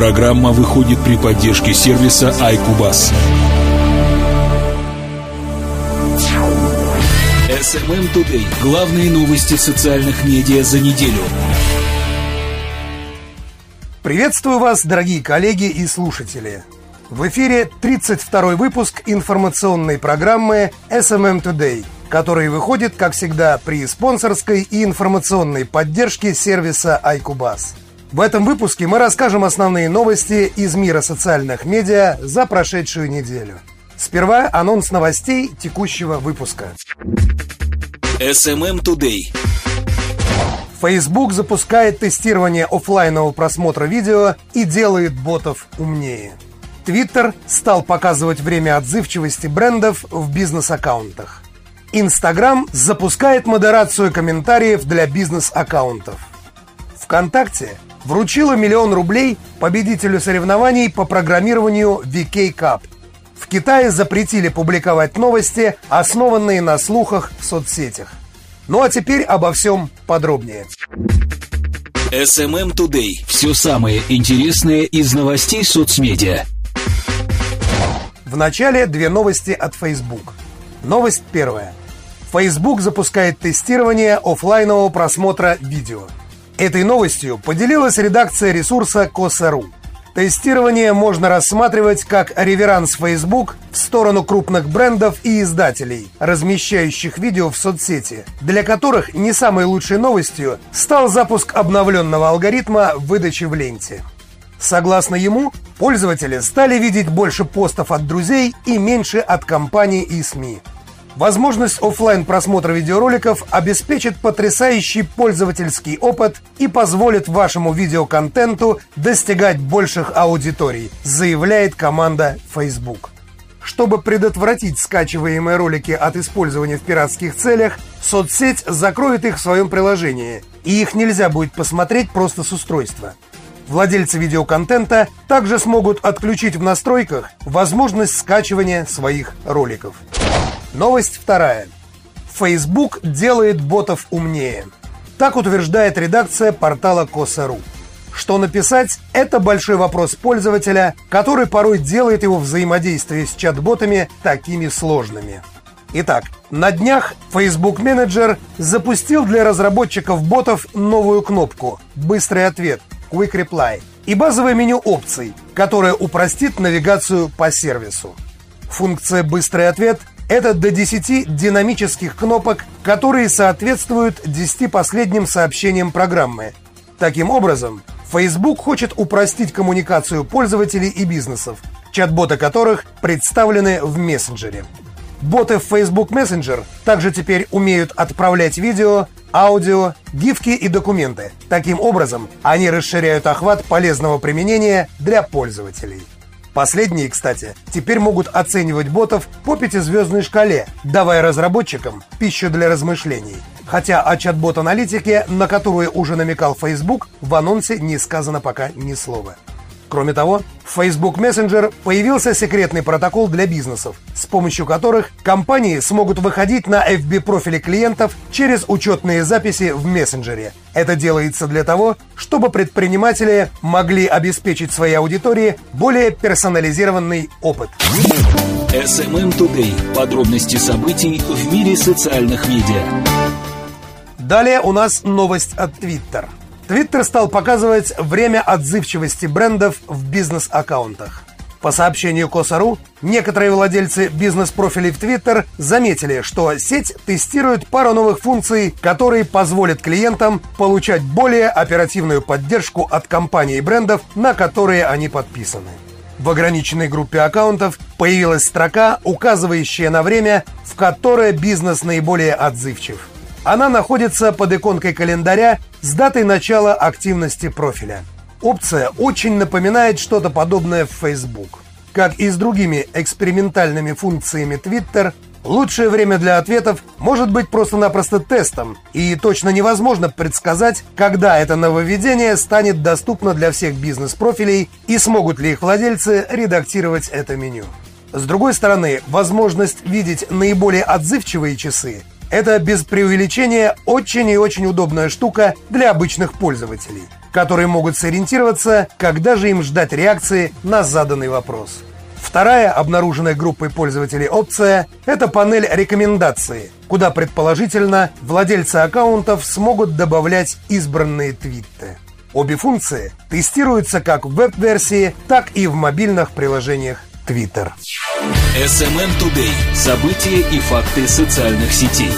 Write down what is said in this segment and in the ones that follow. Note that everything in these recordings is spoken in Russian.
Программа выходит при поддержке сервиса iCubus. SMM Today. Главные новости социальных медиа за неделю. Приветствую вас, дорогие коллеги и слушатели. В эфире 32-й выпуск информационной программы SMM Today, который выходит, как всегда, при спонсорской и информационной поддержке сервиса iCubus. В этом выпуске мы расскажем основные новости из мира социальных медиа за прошедшую неделю. Сперва анонс новостей текущего выпуска. SMM Today. Facebook запускает тестирование офлайнового просмотра видео и делает ботов умнее. Twitter стал показывать время отзывчивости брендов в бизнес-аккаунтах. Instagram запускает модерацию комментариев для бизнес-аккаунтов. ВКонтакте вручила миллион рублей победителю соревнований по программированию VK Cup. В Китае запретили публиковать новости, основанные на слухах в соцсетях. Ну а теперь обо всем подробнее. SMM Today. Все самое интересное из новостей соцмедиа. В начале две новости от Facebook. Новость первая. Facebook запускает тестирование офлайнового просмотра видео – Этой новостью поделилась редакция ресурса Коса.ру. Тестирование можно рассматривать как реверанс Facebook в сторону крупных брендов и издателей, размещающих видео в соцсети, для которых не самой лучшей новостью стал запуск обновленного алгоритма выдачи в ленте. Согласно ему, пользователи стали видеть больше постов от друзей и меньше от компаний и СМИ. Возможность офлайн просмотра видеороликов обеспечит потрясающий пользовательский опыт и позволит вашему видеоконтенту достигать больших аудиторий, заявляет команда Facebook. Чтобы предотвратить скачиваемые ролики от использования в пиратских целях, соцсеть закроет их в своем приложении, и их нельзя будет посмотреть просто с устройства. Владельцы видеоконтента также смогут отключить в настройках возможность скачивания своих роликов. Новость вторая. Facebook делает ботов умнее. Так утверждает редакция портала Коса.ру. Что написать – это большой вопрос пользователя, который порой делает его взаимодействие с чат-ботами такими сложными. Итак, на днях Facebook Manager запустил для разработчиков ботов новую кнопку «Быстрый ответ» – Quick Reply и базовое меню опций, которое упростит навигацию по сервису. Функция «Быстрый ответ» Это до 10 динамических кнопок, которые соответствуют 10 последним сообщениям программы. Таким образом, Facebook хочет упростить коммуникацию пользователей и бизнесов, чат-боты которых представлены в мессенджере. Боты в Facebook Messenger также теперь умеют отправлять видео, аудио, гифки и документы. Таким образом, они расширяют охват полезного применения для пользователей. Последние, кстати, теперь могут оценивать ботов по пятизвездной шкале, давая разработчикам пищу для размышлений. Хотя о чат-бот-аналитике, на которую уже намекал Facebook, в анонсе не сказано пока ни слова. Кроме того, в Facebook Messenger появился секретный протокол для бизнесов, с помощью которых компании смогут выходить на FB-профили клиентов через учетные записи в мессенджере. Это делается для того, чтобы предприниматели могли обеспечить своей аудитории более персонализированный опыт. SMM Today. Подробности событий в мире социальных медиа. Далее у нас новость от Twitter – Твиттер стал показывать время отзывчивости брендов в бизнес-аккаунтах. По сообщению Косару, некоторые владельцы бизнес-профилей в Твиттер заметили, что сеть тестирует пару новых функций, которые позволят клиентам получать более оперативную поддержку от компаний и брендов, на которые они подписаны. В ограниченной группе аккаунтов появилась строка, указывающая на время, в которое бизнес наиболее отзывчив. Она находится под иконкой календаря с датой начала активности профиля. Опция очень напоминает что-то подобное в Facebook. Как и с другими экспериментальными функциями Twitter, лучшее время для ответов может быть просто-напросто тестом, и точно невозможно предсказать, когда это нововведение станет доступно для всех бизнес-профилей и смогут ли их владельцы редактировать это меню. С другой стороны, возможность видеть наиболее отзывчивые часы это без преувеличения очень и очень удобная штука для обычных пользователей. которые могут сориентироваться, когда же им ждать реакции на заданный вопрос. Вторая обнаруженная группой пользователей опция – это панель рекомендации, куда предположительно владельцы аккаунтов смогут добавлять избранные твиты. Обе функции тестируются как в веб-версии, так и в мобильных приложениях Twitter. SMM Today. События и факты социальных сетей.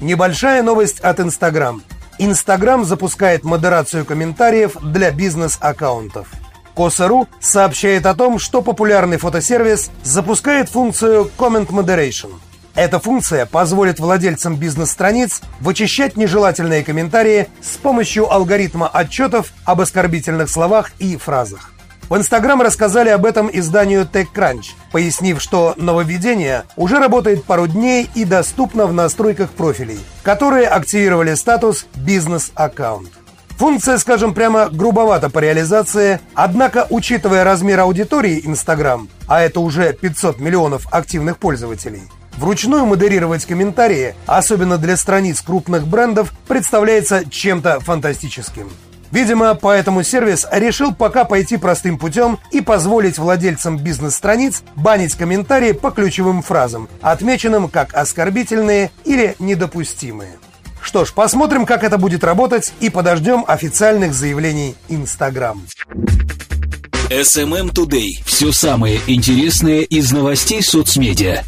Небольшая новость от Instagram. Instagram запускает модерацию комментариев для бизнес-аккаунтов. Коса.ру сообщает о том, что популярный фотосервис запускает функцию Comment Moderation. Эта функция позволит владельцам бизнес-страниц вычищать нежелательные комментарии с помощью алгоритма отчетов об оскорбительных словах и фразах. В Инстаграм рассказали об этом изданию TechCrunch, пояснив, что нововведение уже работает пару дней и доступно в настройках профилей, которые активировали статус «Бизнес-аккаунт». Функция, скажем прямо, грубовата по реализации, однако, учитывая размер аудитории Instagram, а это уже 500 миллионов активных пользователей, вручную модерировать комментарии, особенно для страниц крупных брендов, представляется чем-то фантастическим. Видимо, поэтому сервис решил пока пойти простым путем и позволить владельцам бизнес-страниц банить комментарии по ключевым фразам, отмеченным как оскорбительные или недопустимые. Что ж, посмотрим, как это будет работать и подождем официальных заявлений Instagram. SMM Today. Все самое интересное из новостей соцмедиа.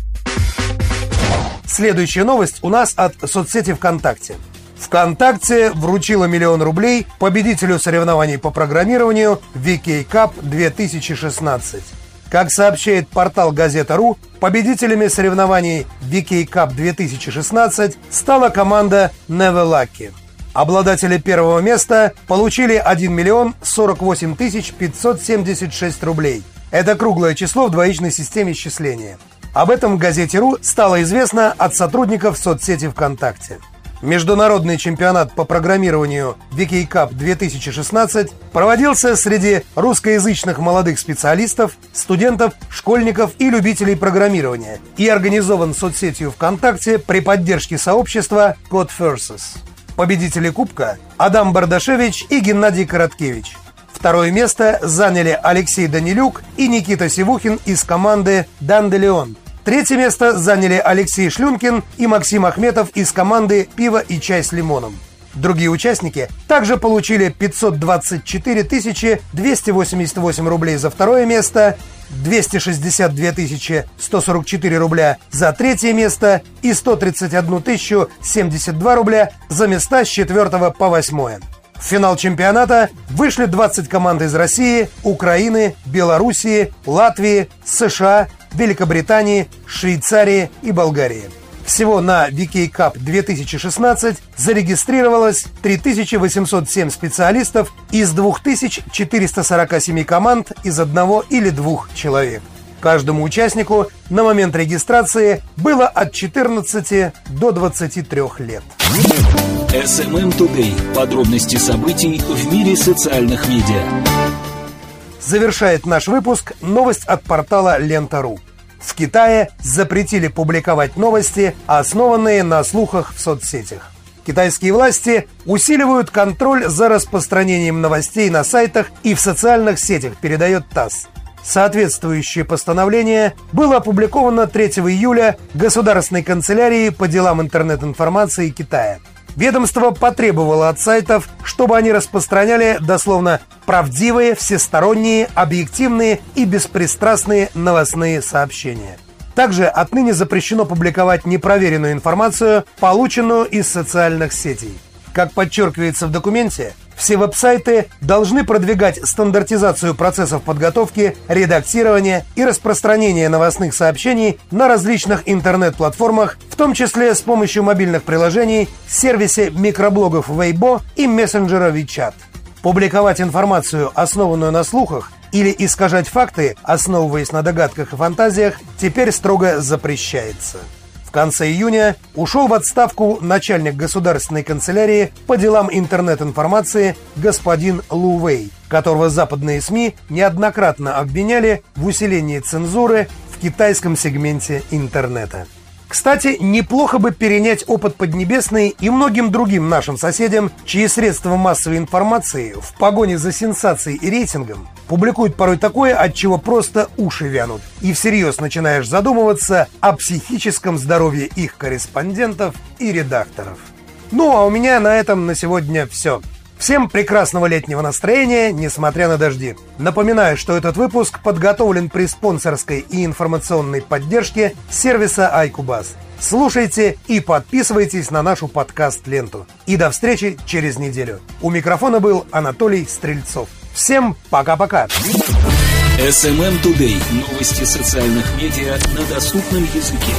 Следующая новость у нас от соцсети ВКонтакте. ВКонтакте вручила миллион рублей победителю соревнований по программированию VK Cup 2016. Как сообщает портал Газета.ру, победителями соревнований VK Cup 2016 стала команда Lucky. Обладатели первого места получили 1 миллион 48 тысяч 576 рублей. Это круглое число в двоичной системе исчисления. Об этом в газете «Ру» стало известно от сотрудников соцсети ВКонтакте. Международный чемпионат по программированию VK Cup 2016 проводился среди русскоязычных молодых специалистов, студентов, школьников и любителей программирования и организован соцсетью ВКонтакте при поддержке сообщества Code Versus. Победители Кубка – Адам Бардашевич и Геннадий Короткевич. Второе место заняли Алексей Данилюк и Никита Сивухин из команды «Данделеон», Третье место заняли Алексей Шлюнкин и Максим Ахметов из команды «Пиво и чай с лимоном». Другие участники также получили 524 288 рублей за второе место, 262 144 рубля за третье место и 131 072 рубля за места с 4 по 8. В финал чемпионата вышли 20 команд из России, Украины, Белоруссии, Латвии, США, Великобритании, Швейцарии и Болгарии. Всего на VK Cup 2016 зарегистрировалось 3807 специалистов из 2447 команд из одного или двух человек. Каждому участнику на момент регистрации было от 14 до 23 лет. SMM Today. Подробности событий в мире социальных медиа. Завершает наш выпуск новость от портала Лента.ру. В Китае запретили публиковать новости, основанные на слухах в соцсетях. Китайские власти усиливают контроль за распространением новостей на сайтах и в социальных сетях, передает ТАСС. Соответствующее постановление было опубликовано 3 июля Государственной канцелярией по делам интернет-информации Китая – Ведомство потребовало от сайтов, чтобы они распространяли дословно правдивые, всесторонние, объективные и беспристрастные новостные сообщения. Также отныне запрещено публиковать непроверенную информацию, полученную из социальных сетей. Как подчеркивается в документе, все веб-сайты должны продвигать стандартизацию процессов подготовки, редактирования и распространения новостных сообщений на различных интернет-платформах, в том числе с помощью мобильных приложений, сервисе микроблогов Weibo и мессенджера WeChat. Публиковать информацию, основанную на слухах, или искажать факты, основываясь на догадках и фантазиях, теперь строго запрещается конце июня ушел в отставку начальник государственной канцелярии по делам интернет-информации господин Лу Вэй, которого западные СМИ неоднократно обвиняли в усилении цензуры в китайском сегменте интернета. Кстати, неплохо бы перенять опыт Поднебесной и многим другим нашим соседям, чьи средства массовой информации в погоне за сенсацией и рейтингом публикуют порой такое, от чего просто уши вянут. И всерьез начинаешь задумываться о психическом здоровье их корреспондентов и редакторов. Ну, а у меня на этом на сегодня все. Всем прекрасного летнего настроения, несмотря на дожди. Напоминаю, что этот выпуск подготовлен при спонсорской и информационной поддержке сервиса iCubus. Слушайте и подписывайтесь на нашу подкаст-ленту. И до встречи через неделю. У микрофона был Анатолий Стрельцов. Всем пока-пока. SMM Today. Новости социальных медиа на доступном языке.